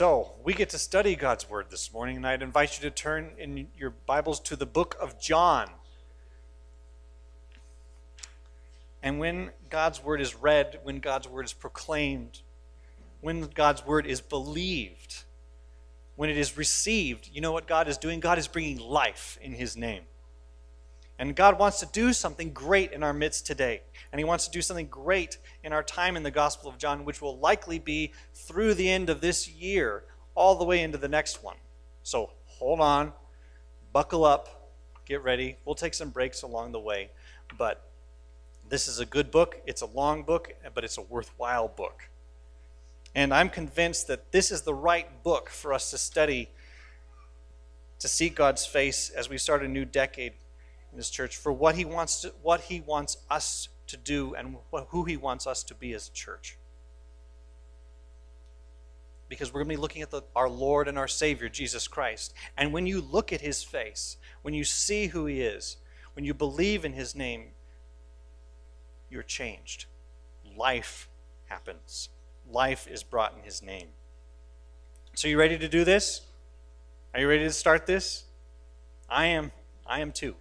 So, we get to study God's Word this morning, and I'd invite you to turn in your Bibles to the book of John. And when God's Word is read, when God's Word is proclaimed, when God's Word is believed, when it is received, you know what God is doing? God is bringing life in His name. And God wants to do something great in our midst today. And He wants to do something great in our time in the Gospel of John, which will likely be through the end of this year, all the way into the next one. So hold on, buckle up, get ready. We'll take some breaks along the way. But this is a good book. It's a long book, but it's a worthwhile book. And I'm convinced that this is the right book for us to study, to seek God's face as we start a new decade in this church for what he wants to, what he wants us to do and who he wants us to be as a church. Because we're going to be looking at the, our Lord and our Savior, Jesus Christ. And when you look at his face, when you see who he is, when you believe in his name, you're changed. Life happens. Life is brought in his name. So, you ready to do this? Are you ready to start this? I am. I am too.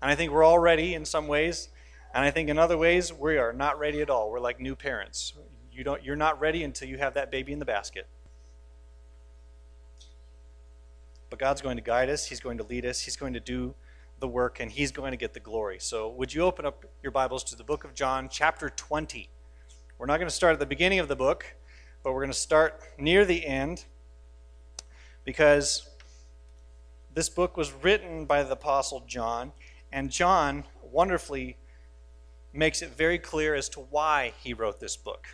And I think we're all ready in some ways. And I think in other ways, we are not ready at all. We're like new parents. You don't, you're not ready until you have that baby in the basket. But God's going to guide us, He's going to lead us, He's going to do the work, and He's going to get the glory. So, would you open up your Bibles to the book of John, chapter 20? We're not going to start at the beginning of the book, but we're going to start near the end because this book was written by the Apostle John. And John wonderfully makes it very clear as to why he wrote this book.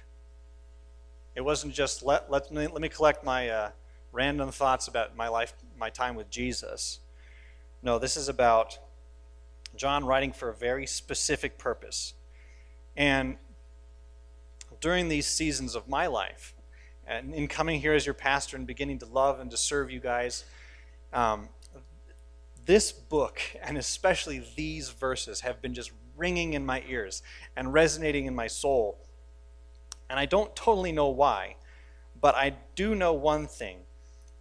It wasn't just let, let, me, let me collect my uh, random thoughts about my life, my time with Jesus. No, this is about John writing for a very specific purpose. And during these seasons of my life, and in coming here as your pastor and beginning to love and to serve you guys, um, this book, and especially these verses, have been just ringing in my ears and resonating in my soul. And I don't totally know why, but I do know one thing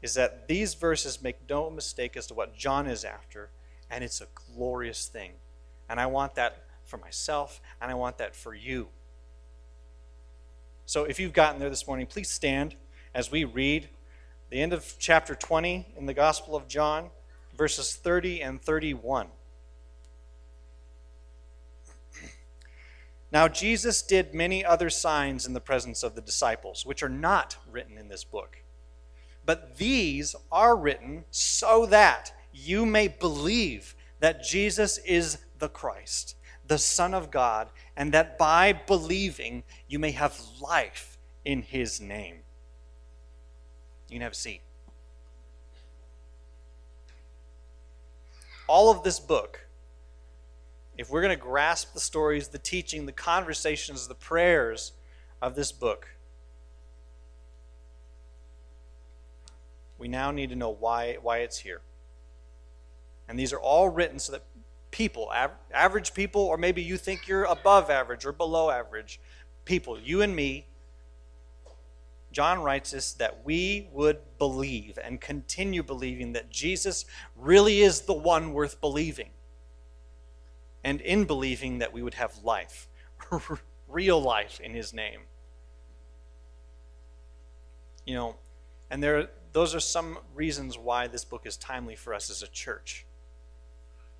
is that these verses make no mistake as to what John is after, and it's a glorious thing. And I want that for myself, and I want that for you. So if you've gotten there this morning, please stand as we read the end of chapter 20 in the Gospel of John verses 30 and 31. Now, Jesus did many other signs in the presence of the disciples, which are not written in this book. But these are written so that you may believe that Jesus is the Christ, the Son of God, and that by believing you may have life in his name. You can have a seat. All of this book, if we're going to grasp the stories, the teaching, the conversations, the prayers of this book, we now need to know why, why it's here. And these are all written so that people, average people, or maybe you think you're above average or below average people, you and me, John writes us that we would believe and continue believing that Jesus really is the one worth believing. And in believing that we would have life, real life in his name. You know, and there those are some reasons why this book is timely for us as a church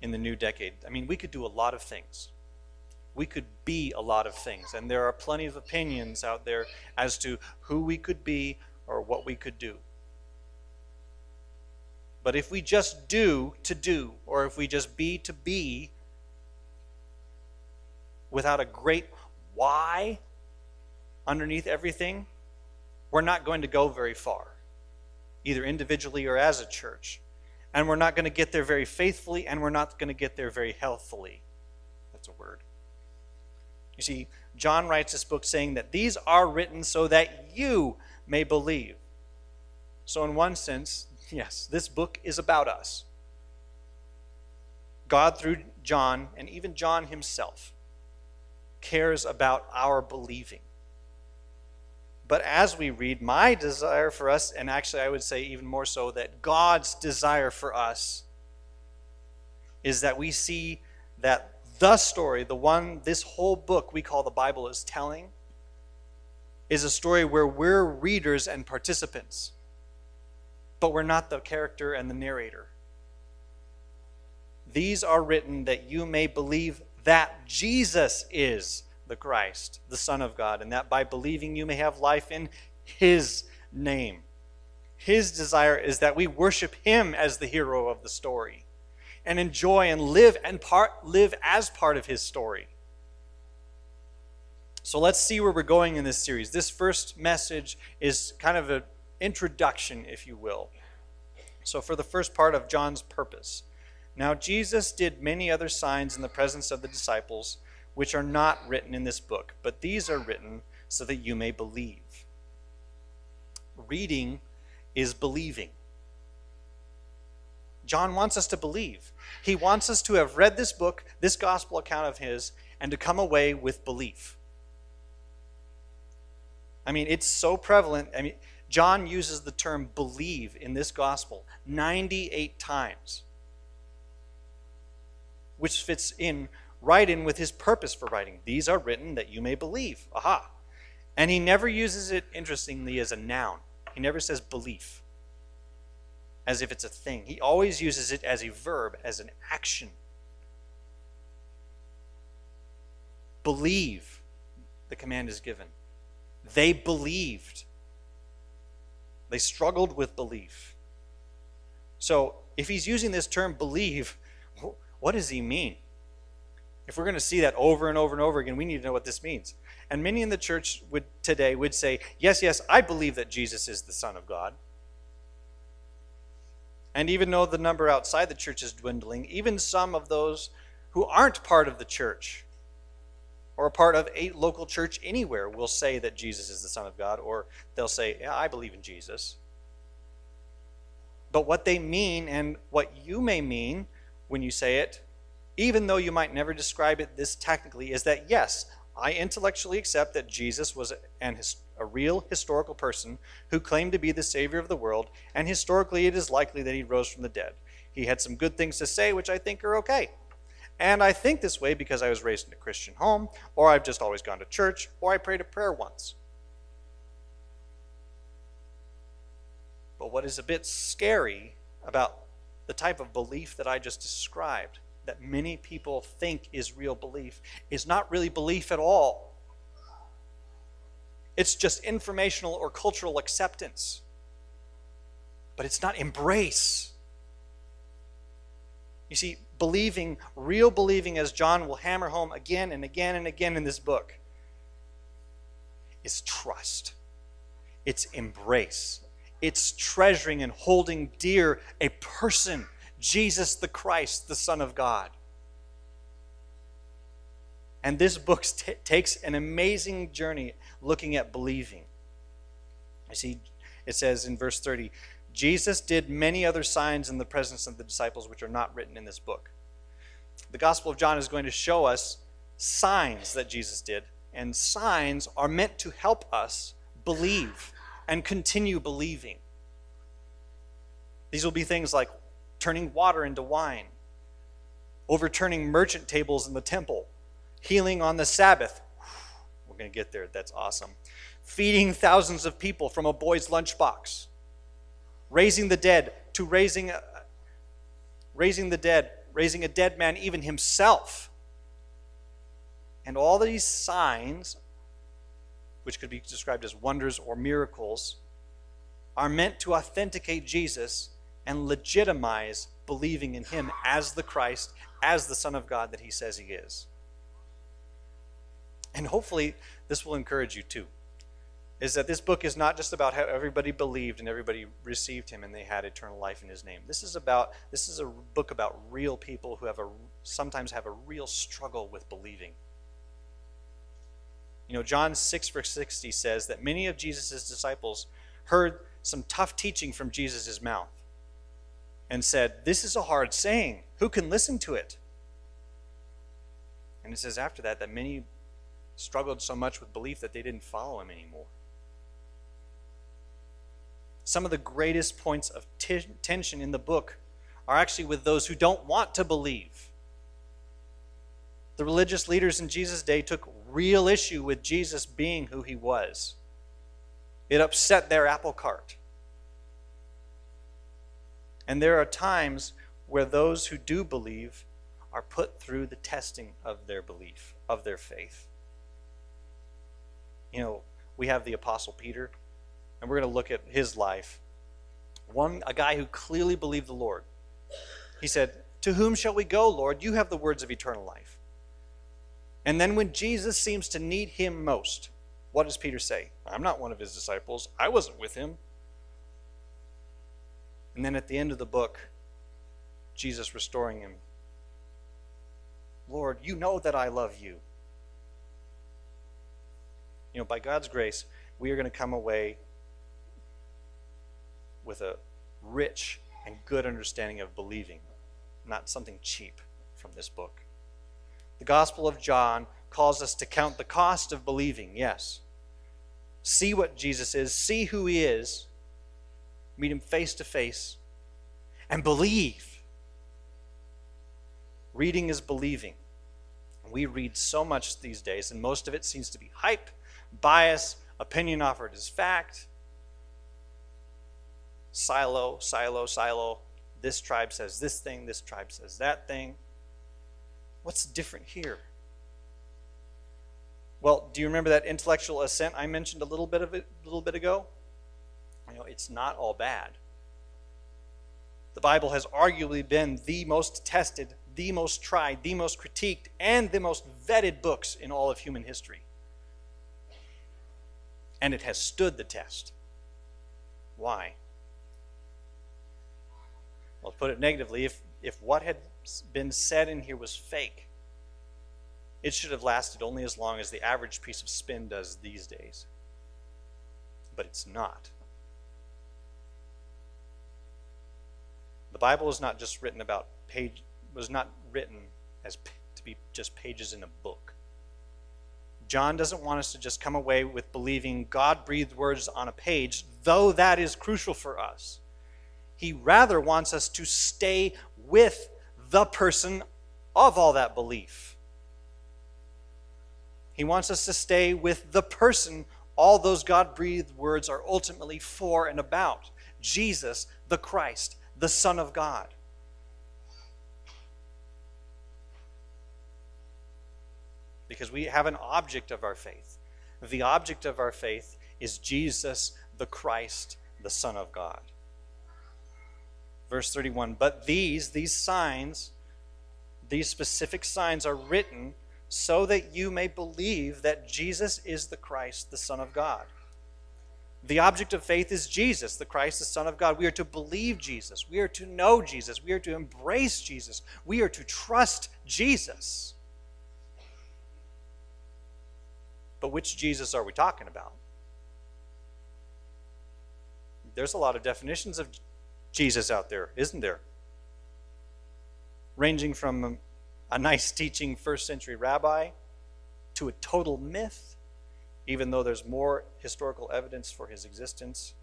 in the new decade. I mean, we could do a lot of things we could be a lot of things. And there are plenty of opinions out there as to who we could be or what we could do. But if we just do to do, or if we just be to be, without a great why underneath everything, we're not going to go very far, either individually or as a church. And we're not going to get there very faithfully, and we're not going to get there very healthfully. That's a word. You see, John writes this book saying that these are written so that you may believe. So, in one sense, yes, this book is about us. God, through John, and even John himself, cares about our believing. But as we read, my desire for us, and actually I would say even more so, that God's desire for us is that we see that the story, the one this whole book we call the Bible is telling, is a story where we're readers and participants, but we're not the character and the narrator. These are written that you may believe that Jesus is the Christ, the Son of God, and that by believing you may have life in His name. His desire is that we worship Him as the hero of the story and enjoy and live and part, live as part of His story. So let's see where we're going in this series. This first message is kind of an introduction, if you will. So, for the first part of John's purpose. Now, Jesus did many other signs in the presence of the disciples which are not written in this book, but these are written so that you may believe. Reading is believing. John wants us to believe. He wants us to have read this book, this gospel account of his, and to come away with belief. I mean, it's so prevalent. I mean, John uses the term believe in this gospel 98 times, which fits in right in with his purpose for writing. These are written that you may believe. Aha. And he never uses it, interestingly, as a noun. He never says belief as if it's a thing. He always uses it as a verb, as an action. Believe, the command is given. They believed. They struggled with belief. So, if he's using this term believe, what does he mean? If we're going to see that over and over and over again, we need to know what this means. And many in the church would today would say, "Yes, yes, I believe that Jesus is the Son of God." And even though the number outside the church is dwindling, even some of those who aren't part of the church or a part of a local church anywhere will say that Jesus is the Son of God, or they'll say, Yeah, I believe in Jesus. But what they mean and what you may mean when you say it even though you might never describe it this technically, is that yes, I intellectually accept that Jesus was an, a real historical person who claimed to be the Savior of the world, and historically it is likely that he rose from the dead. He had some good things to say, which I think are okay. And I think this way because I was raised in a Christian home, or I've just always gone to church, or I prayed a prayer once. But what is a bit scary about the type of belief that I just described that many people think is real belief is not really belief at all. It's just informational or cultural acceptance. But it's not embrace. You see, believing, real believing, as John will hammer home again and again and again in this book, is trust. It's embrace. It's treasuring and holding dear a person Jesus the Christ, the Son of God. And this book t- takes an amazing journey looking at believing. You see, it says in verse 30 Jesus did many other signs in the presence of the disciples which are not written in this book. The Gospel of John is going to show us signs that Jesus did, and signs are meant to help us believe and continue believing. These will be things like turning water into wine, overturning merchant tables in the temple, healing on the Sabbath. We're going to get there. That's awesome. Feeding thousands of people from a boy's lunchbox, raising the dead to raising, a, raising the dead, raising a dead man, even himself. And all these signs, which could be described as wonders or miracles, are meant to authenticate Jesus and legitimize believing in him as the Christ, as the Son of God that he says he is. And hopefully, this will encourage you too. Is that this book is not just about how everybody believed and everybody received him and they had eternal life in his name. This is about this is a book about real people who have a sometimes have a real struggle with believing. You know, John 6 verse 60 says that many of Jesus' disciples heard some tough teaching from Jesus' mouth and said, This is a hard saying. Who can listen to it? And it says after that that many struggled so much with belief that they didn't follow him anymore. Some of the greatest points of t- tension in the book are actually with those who don't want to believe. The religious leaders in Jesus' day took real issue with Jesus being who he was. It upset their apple cart. And there are times where those who do believe are put through the testing of their belief, of their faith. You know, we have the Apostle Peter, and we're going to look at his life. One, a guy who clearly believed the Lord. He said, To whom shall we go, Lord? You have the words of eternal life. And then when Jesus seems to need him most, what does Peter say? I'm not one of his disciples. I wasn't with him. And then at the end of the book, Jesus restoring him. Lord, you know that I love you. You know, by God's grace, we are going to come away with a rich and good understanding of believing, not something cheap from this book. The Gospel of John calls us to count the cost of believing, yes. See what Jesus is, see who he is, meet him face to face, and believe. Reading is believing. We read so much these days, and most of it seems to be hype, bias, opinion offered as fact, silo, silo, silo. This tribe says this thing, this tribe says that thing. What's different here? Well, do you remember that intellectual assent I mentioned a little bit of it a little bit ago? You know, it's not all bad. The Bible has arguably been the most tested, the most tried, the most critiqued, and the most vetted books in all of human history. And it has stood the test. Why? Well, to put it negatively, if, if what had been said in here was fake, it should have lasted only as long as the average piece of spin does these days. But it's not. The Bible is not just written about page was not written as to be just pages in a book. John doesn't want us to just come away with believing God breathed words on a page, though that is crucial for us. He rather wants us to stay with the person of all that belief. He wants us to stay with the person all those God breathed words are ultimately for and about Jesus, the Christ, the Son of God. Because we have an object of our faith. The object of our faith is Jesus, the Christ, the Son of God. Verse 31 But these, these signs, these specific signs are written so that you may believe that Jesus is the Christ, the Son of God. The object of faith is Jesus, the Christ, the Son of God. We are to believe Jesus. We are to know Jesus. We are to embrace Jesus. We are to trust Jesus. But which Jesus are we talking about? There's a lot of definitions of Jesus out there, isn't there? Ranging from a nice teaching first century rabbi to a total myth even though there's more historical evidence for his existence.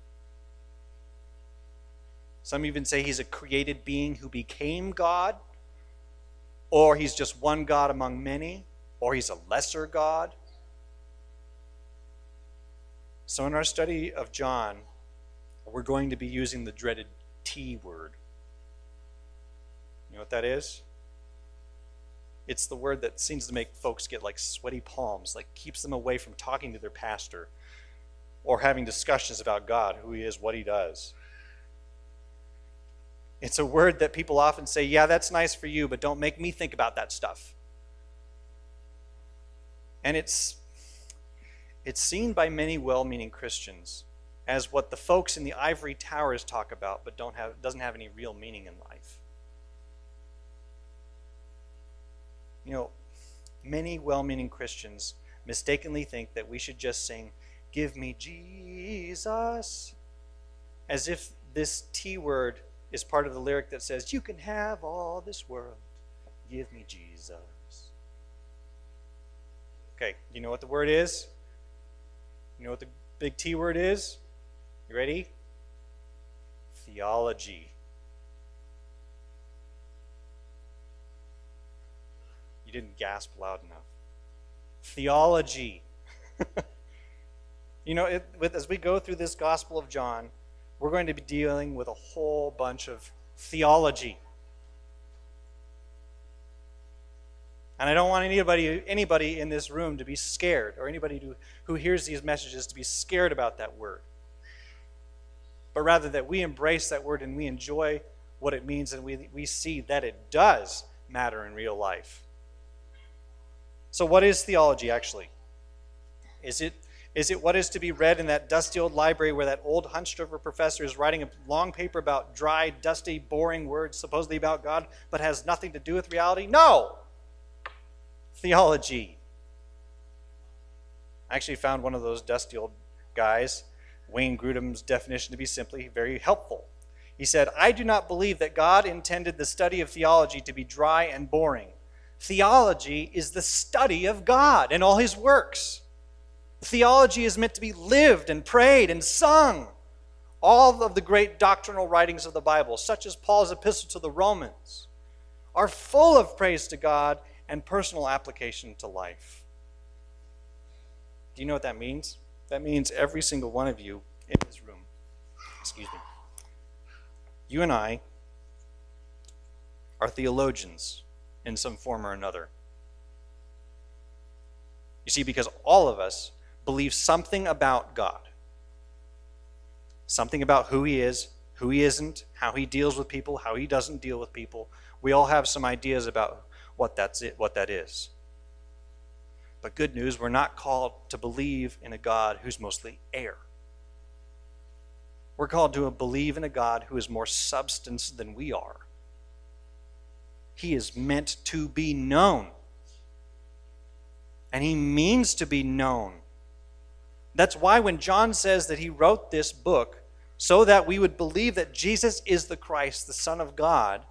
Some even say he's a created being who became God, or he's just one God among many, or he's a lesser God. So, in our study of John, we're going to be using the dreaded T word. You know what that is? It's the word that seems to make folks get like sweaty palms, like keeps them away from talking to their pastor or having discussions about God, who He is, what He does. It's a word that people often say, yeah, that's nice for you, but don't make me think about that stuff. And it's it's seen by many well-meaning Christians as what the folks in the ivory towers talk about, but don't have doesn't have any real meaning in life. You know, many well meaning Christians mistakenly think that we should just sing, Give me Jesus, as if this T word is part of the lyric that says, You can have all this world. Give me Jesus. Okay, you know what the word is? You know what the big T word is? You ready? theology. You didn't gasp loud enough. Theology. you know, it, with, as we go through this Gospel of John, we're going to be dealing with a whole bunch of theology. And I don't want anybody, anybody in this room to be scared, or anybody to, who hears these messages to be scared about that word. But rather that we embrace that word and we enjoy what it means and we, we see that it does matter in real life. So, what is theology actually? Is it, is it what is to be read in that dusty old library where that old hunched over professor is writing a long paper about dry, dusty, boring words supposedly about God, but has nothing to do with reality? No! theology. I actually found one of those dusty old guys, Wayne Grudem's definition to be simply very helpful. He said, I do not believe that God intended the study of theology to be dry and boring. Theology is the study of God and all his works. Theology is meant to be lived and prayed and sung. All of the great doctrinal writings of the Bible, such as Paul's epistle to the Romans, are full of praise to God and personal application to life. Do you know what that means? That means every single one of you in this room, excuse me, you and I are theologians in some form or another. You see, because all of us believe something about God, something about who He is, who He isn't, how He deals with people, how He doesn't deal with people. We all have some ideas about what that's it, what that is. But good news, we're not called to believe in a God who's mostly air. We're called to believe in a God who is more substance than we are. He is meant to be known. And he means to be known. That's why when John says that he wrote this book so that we would believe that Jesus is the Christ, the Son of God,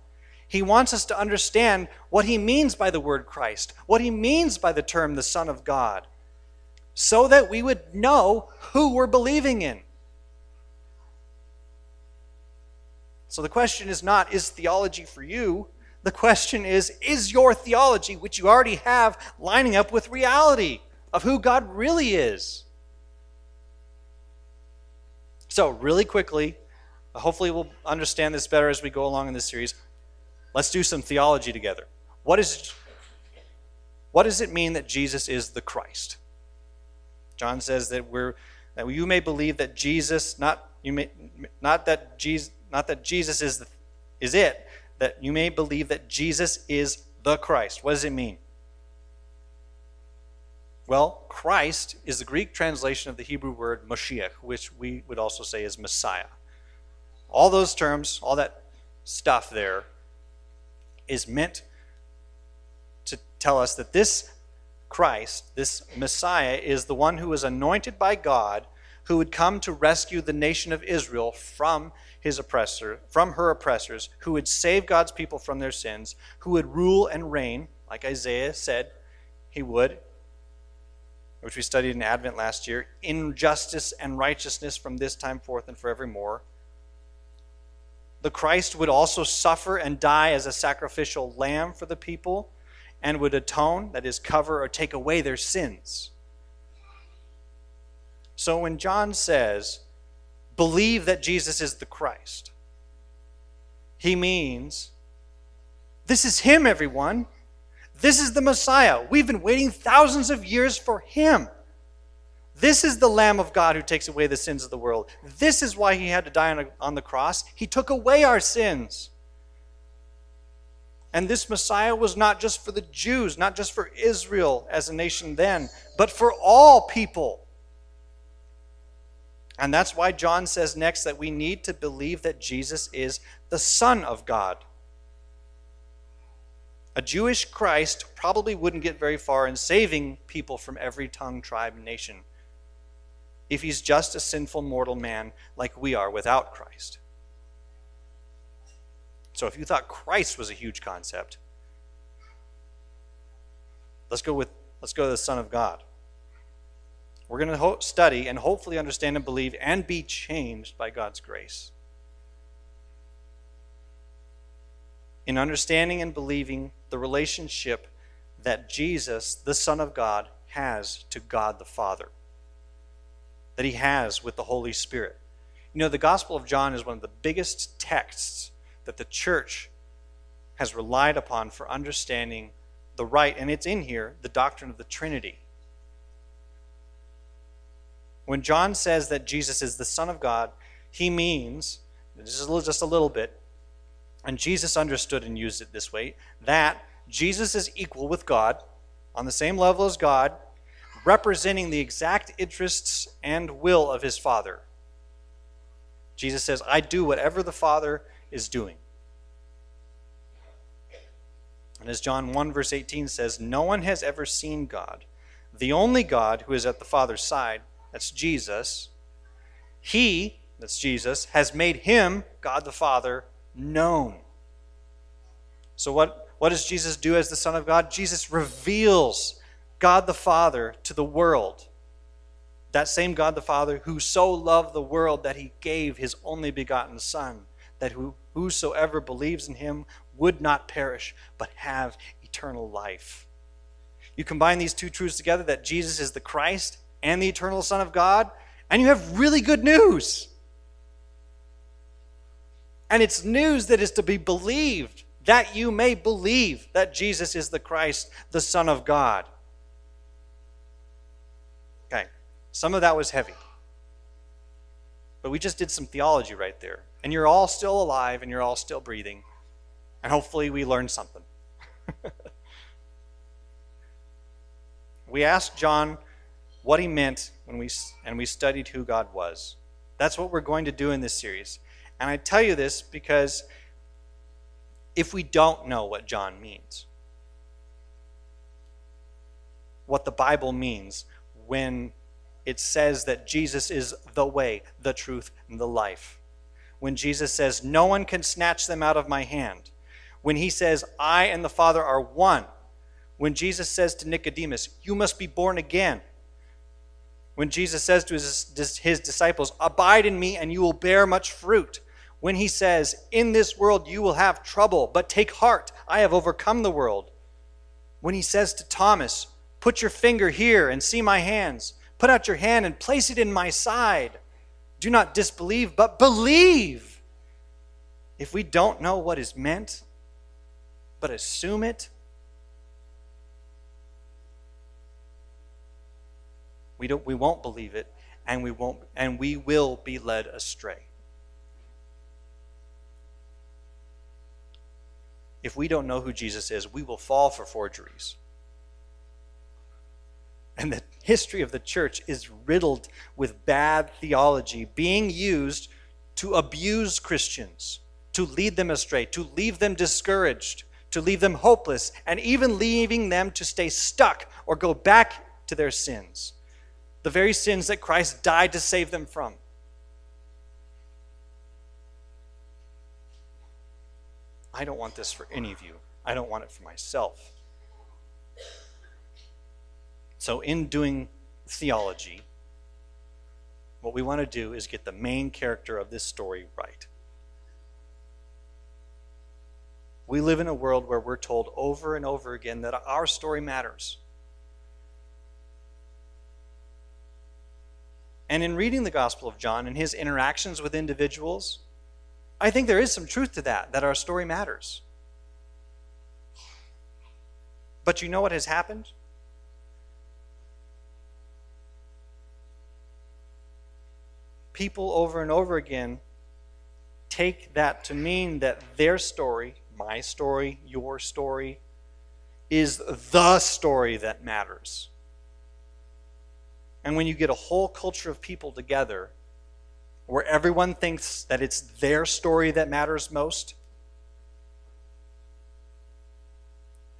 he wants us to understand what he means by the word Christ, what he means by the term the Son of God, so that we would know who we're believing in. So the question is not, is theology for you? The question is, is your theology, which you already have, lining up with reality of who God really is? So, really quickly, hopefully, we'll understand this better as we go along in this series. Let's do some theology together. What, is, what does it mean that Jesus is the Christ? John says that we're that you may believe that Jesus, not you may not that Jesus, not that Jesus is the, is it, that you may believe that Jesus is the Christ. What does it mean? Well, Christ is the Greek translation of the Hebrew word Moshiach, which we would also say is Messiah. All those terms, all that stuff there is meant to tell us that this Christ, this Messiah, is the one who was anointed by God who would come to rescue the nation of Israel from his oppressor, from her oppressors, who would save God's people from their sins, who would rule and reign, like Isaiah said he would, which we studied in Advent last year, in justice and righteousness from this time forth and forevermore the Christ would also suffer and die as a sacrificial lamb for the people and would atone, that is, cover or take away their sins. So when John says, believe that Jesus is the Christ, he means this is him, everyone. This is the Messiah. We've been waiting thousands of years for him. This is the Lamb of God who takes away the sins of the world. This is why he had to die on, a, on the cross. He took away our sins. And this Messiah was not just for the Jews, not just for Israel as a nation then, but for all people. And that's why John says next that we need to believe that Jesus is the Son of God. A Jewish Christ probably wouldn't get very far in saving people from every tongue, tribe, and nation if he's just a sinful mortal man like we are without Christ. So if you thought Christ was a huge concept, let's go with let's go to the Son of God. We're going to ho- study and hopefully understand and believe and be changed by God's grace. in understanding and believing the relationship that Jesus, the Son of God, has to God the Father, that he has with the Holy Spirit. You know, the Gospel of John is one of the biggest texts that the church has relied upon for understanding the right, and it's in here, the doctrine of the Trinity. When John says that Jesus is the Son of God, he means, just a little bit, and Jesus understood and used it this way, that Jesus is equal with God, on the same level as God, representing the exact interests and will of his Father. Jesus says, I do whatever the Father is doing. And as John 1, verse 18 says, No one has ever seen God. The only God who is at the Father's side, that's Jesus, he, that's Jesus, has made him, God the Father, known. So, what, what does Jesus do as the Son of God? Jesus reveals God the Father to the world. That same God the Father who so loved the world that he gave his only begotten Son, that who, whosoever believes in him would not perish, but have eternal life. You combine these two truths together that Jesus is the Christ and the eternal Son of God, and you have really good news. And it's news that is to be believed, that you may believe that Jesus is the Christ, the Son of God. Okay, some of that was heavy. But we just did some theology right there. And you're all still alive and you're all still breathing. And hopefully we learned something. we asked John what he meant when we and we studied who God was. That's what we're going to do in this series. And I tell you this because if we don't know what John means, what the Bible means when it says that Jesus is the way, the truth, and the life. When Jesus says, No one can snatch them out of my hand. When he says, I and the Father are one. When Jesus says to Nicodemus, You must be born again. When Jesus says to his, his disciples, Abide in me and you will bear much fruit. When he says, In this world you will have trouble, but take heart, I have overcome the world. When he says to Thomas, Put your finger here and see my hands Put out your hand and place it in my side. Do not disbelieve, but believe. If we don't know what is meant, but assume it, we, don't, we won't believe it and we won't and we will be led astray if we don't know who jesus is we will fall for forgeries and the history of the church is riddled with bad theology being used to abuse Christians, to lead them astray, to leave them discouraged, to leave them hopeless, and even leaving them to stay stuck or go back to their sins. The very sins that Christ died to save them from. I don't want this for any of you. I don't want it for myself. So, in doing theology, what we want to do is get the main character of this story right. We live in a world where we're told over and over again that our story matters. And in reading the Gospel of John and his interactions with individuals, I think there is some truth to that, that our story matters. But you know what has happened? People over and over again take that to mean that their story, my story, your story, is the story that matters. And when you get a whole culture of people together where everyone thinks that it's their story that matters most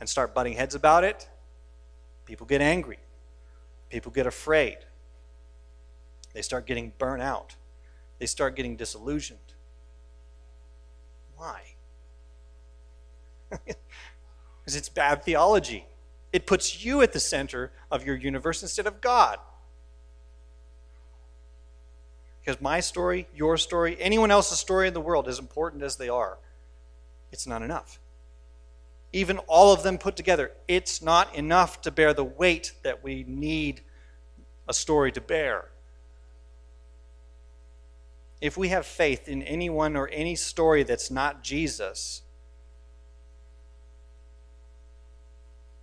and start butting heads about it, people get angry. People get afraid. They start getting burnt out. They start getting disillusioned. Why? Because it's bad theology. It puts you at the center of your universe instead of God. Because my story, your story, anyone else's story in the world, as important as they are, it's not enough. even all of them put together, it's not enough to bear the weight that we need a story to bear. If we have faith in anyone or any story that's not Jesus,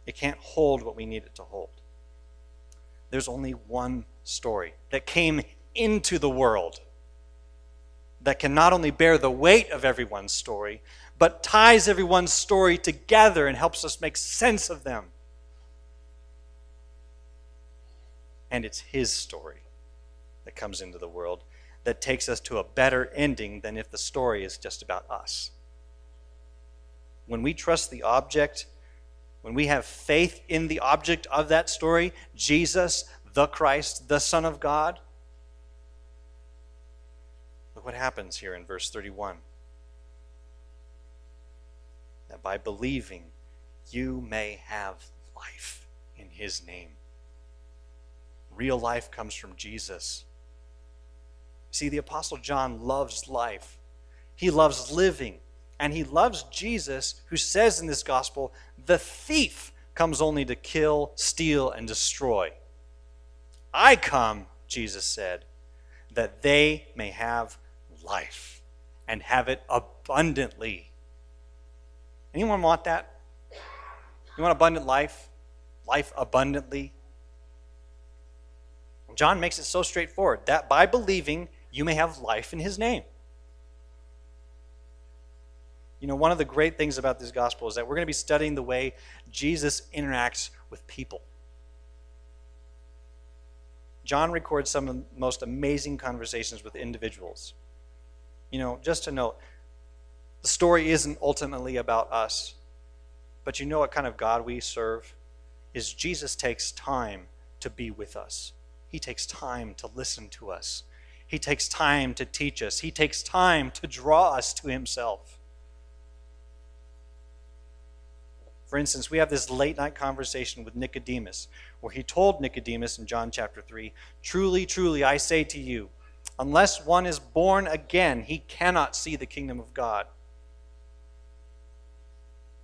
it can't hold what we need it to hold. There's only one story that came into the world that can not only bear the weight of everyone's story, but ties everyone's story together and helps us make sense of them. And it's his story that comes into the world that takes us to a better ending than if the story is just about us. When we trust the object, when we have faith in the object of that story, Jesus, the Christ, the Son of God, look what happens here in verse 31 that by believing you may have life in his name. Real life comes from Jesus. See, the Apostle John loves life, he loves living, and he loves Jesus, who says in this gospel, the thief comes only to kill, steal, and destroy. I come, Jesus said, that they may have life and have it abundantly. Anyone want that? You want abundant life? Life abundantly? John makes it so straightforward that by believing, you may have life in his name. You know, one of the great things about this gospel is that we're going to be studying the way Jesus interacts with people. John records some of the most amazing conversations with individuals. You know, just to note, the story isn't ultimately about us, but you know what kind of God we serve? Is Jesus takes time to be with us. He takes time to listen to us. He takes time to teach us. He takes time to draw us to himself. For instance, we have this late night conversation with Nicodemus, where he told Nicodemus in John chapter 3 Truly, truly, I say to you, unless one is born again, he cannot see the kingdom of God.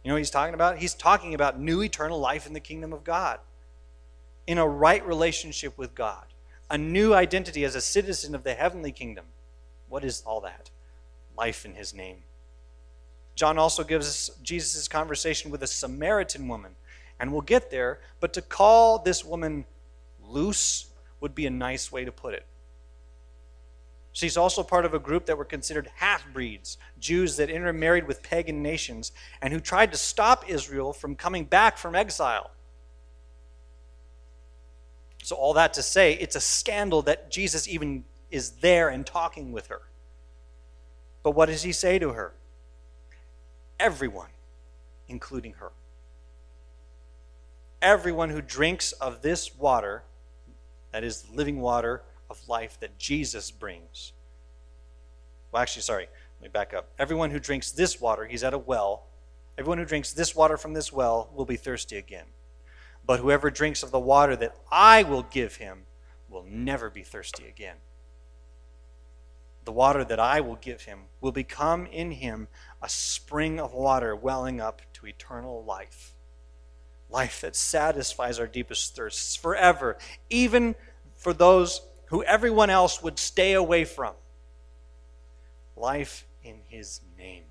You know what he's talking about? He's talking about new eternal life in the kingdom of God, in a right relationship with God, a new identity as a citizen of the heavenly kingdom. What is all that? Life in his name. John also gives us Jesus' conversation with a Samaritan woman, and we'll get there, but to call this woman loose would be a nice way to put it. She's also part of a group that were considered half breeds, Jews that intermarried with pagan nations, and who tried to stop Israel from coming back from exile. So, all that to say, it's a scandal that Jesus even is there and talking with her. But what does he say to her? everyone, including her. Everyone who drinks of this water, that is the living water of life that Jesus brings. Well, actually, sorry, let me back up. Everyone who drinks this water, he's at a well. Everyone who drinks this water from this well will be thirsty again. But whoever drinks of the water that I will give him will never be thirsty again the water that I will give him will become in him a spring of water welling up to eternal life. Life that satisfies our deepest thirsts forever, even for those who everyone else would stay away from. Life in his name.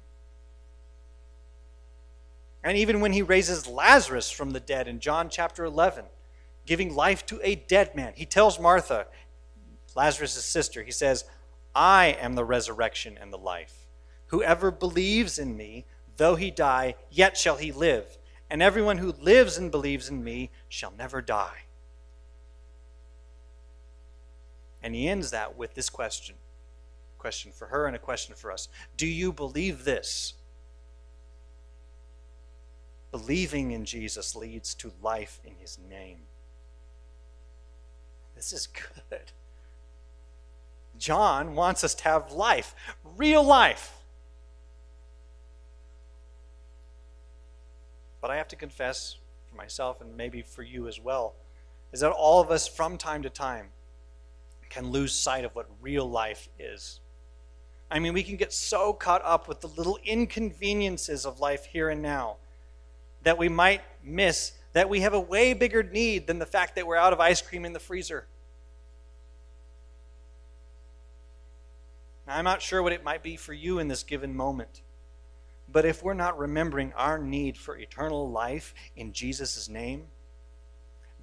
And even when he raises Lazarus from the dead in John chapter 11, giving life to a dead man, he tells Martha, Lazarus' sister, he says, I am the resurrection and the life. Whoever believes in me, though he die, yet shall he live. And everyone who lives and believes in me shall never die. And he ends that with this question question for her and a question for us. Do you believe this? Believing in Jesus leads to life in his name. This is good. John wants us to have life, real life. But I have to confess for myself and maybe for you as well, is that all of us from time to time can lose sight of what real life is. I mean, we can get so caught up with the little inconveniences of life here and now that we might miss that we have a way bigger need than the fact that we're out of ice cream in the freezer. Now, I'm not sure what it might be for you in this given moment. But if we're not remembering our need for eternal life in Jesus' name,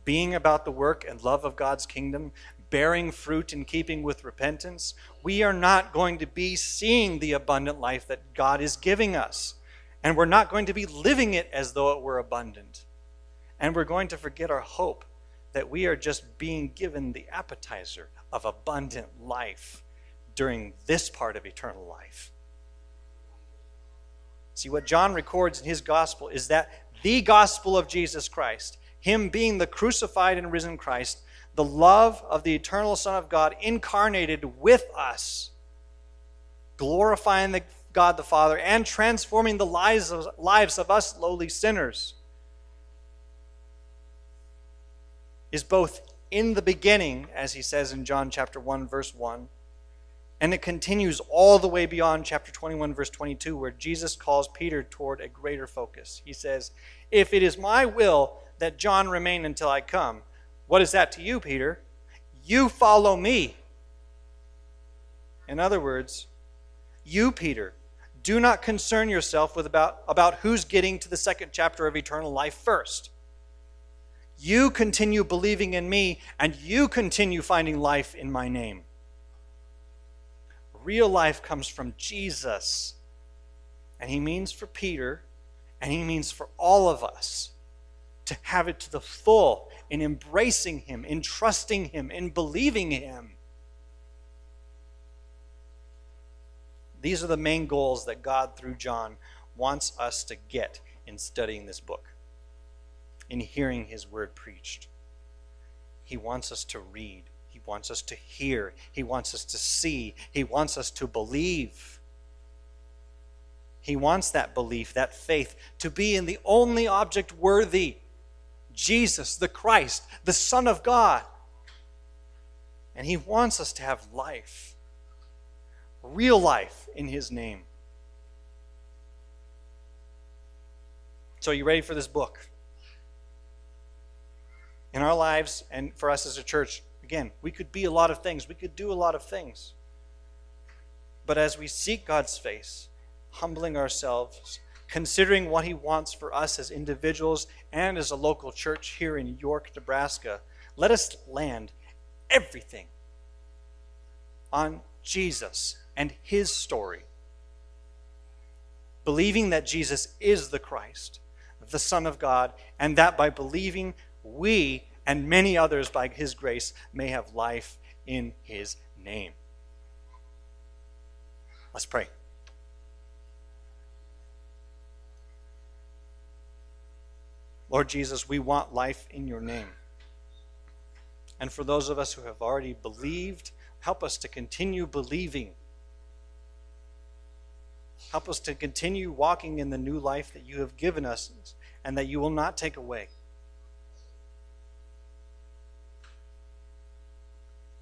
being about the work and love of God's kingdom, bearing fruit in keeping with repentance, we are not going to be seeing the abundant life that God is giving us. And we're not going to be living it as though it were abundant. And we're going to forget our hope that we are just being given the appetizer of abundant life during this part of eternal life. See, what John records in his gospel is that the gospel of Jesus Christ, him being the crucified and risen Christ, the love of the eternal Son of God incarnated with us, glorifying the God the Father and transforming the lives of, lives of us lowly sinners, is both in the beginning, as he says in John chapter 1, verse 1, and it continues all the way beyond chapter 21, verse 22, where Jesus calls Peter toward a greater focus. He says, If it is my will that John remain until I come, what is that to you, Peter? You follow me. In other words, you, Peter, do not concern yourself with about, about who's getting to the second chapter of eternal life first. You continue believing in me, and you continue finding life in my name. Real life comes from Jesus. And he means for Peter, and he means for all of us to have it to the full in embracing him, in trusting him, in believing him. These are the main goals that God, through John, wants us to get in studying this book, in hearing his word preached. He wants us to read, he wants us to hear, He wants us to see, He wants us to believe. He wants that belief, that faith, to be in the only object worthy Jesus, the Christ, the Son of God. And He wants us to have life, real life in His name. So, are you ready for this book? In our lives and for us as a church, Again, we could be a lot of things, we could do a lot of things. But as we seek God's face, humbling ourselves, considering what He wants for us as individuals and as a local church here in York, Nebraska, let us land everything on Jesus and His story. Believing that Jesus is the Christ, the Son of God, and that by believing we and many others by his grace may have life in his name. Let's pray. Lord Jesus, we want life in your name. And for those of us who have already believed, help us to continue believing. Help us to continue walking in the new life that you have given us and that you will not take away.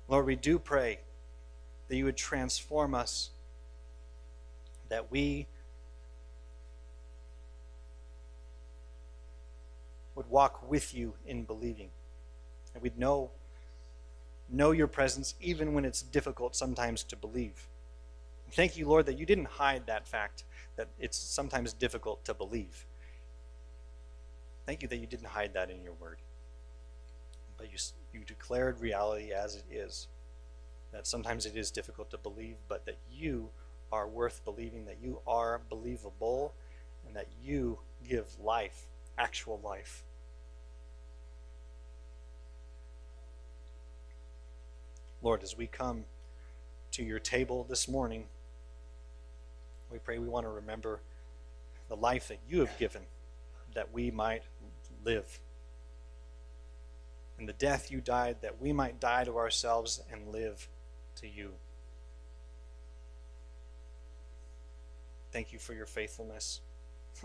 Lord, we do pray that you would transform us, that we would walk with you in believing, that we'd know, know your presence even when it's difficult sometimes to believe. Thank you, Lord, that you didn't hide that fact that it's sometimes difficult to believe. Thank you that you didn't hide that in your word but you, you declared reality as it is. That sometimes it is difficult to believe, but that you are worth believing, that you are believable, and that you give life, actual life. Lord, as we come to your table this morning, we pray we want to remember the life that you have given that we might live and the death you died that we might die to ourselves and live to you. Thank you for your faithfulness.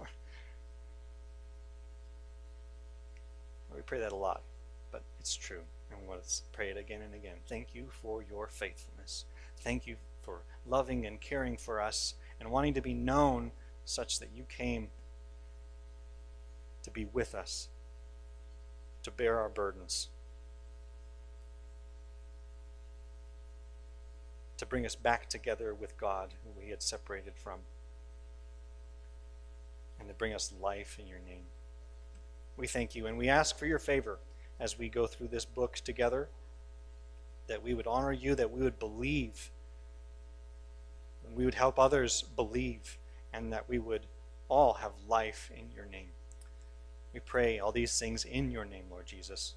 we pray that a lot, but it's true. And let's pray it again and again. Thank you for your faithfulness. Thank you for loving and caring for us and wanting to be known such that you came to be with us, to bear our burdens, to bring us back together with God, who we had separated from, and to bring us life in your name. We thank you and we ask for your favor as we go through this book together, that we would honor you, that we would believe, we would help others believe, and that we would all have life in your name. We pray all these things in your name, Lord Jesus.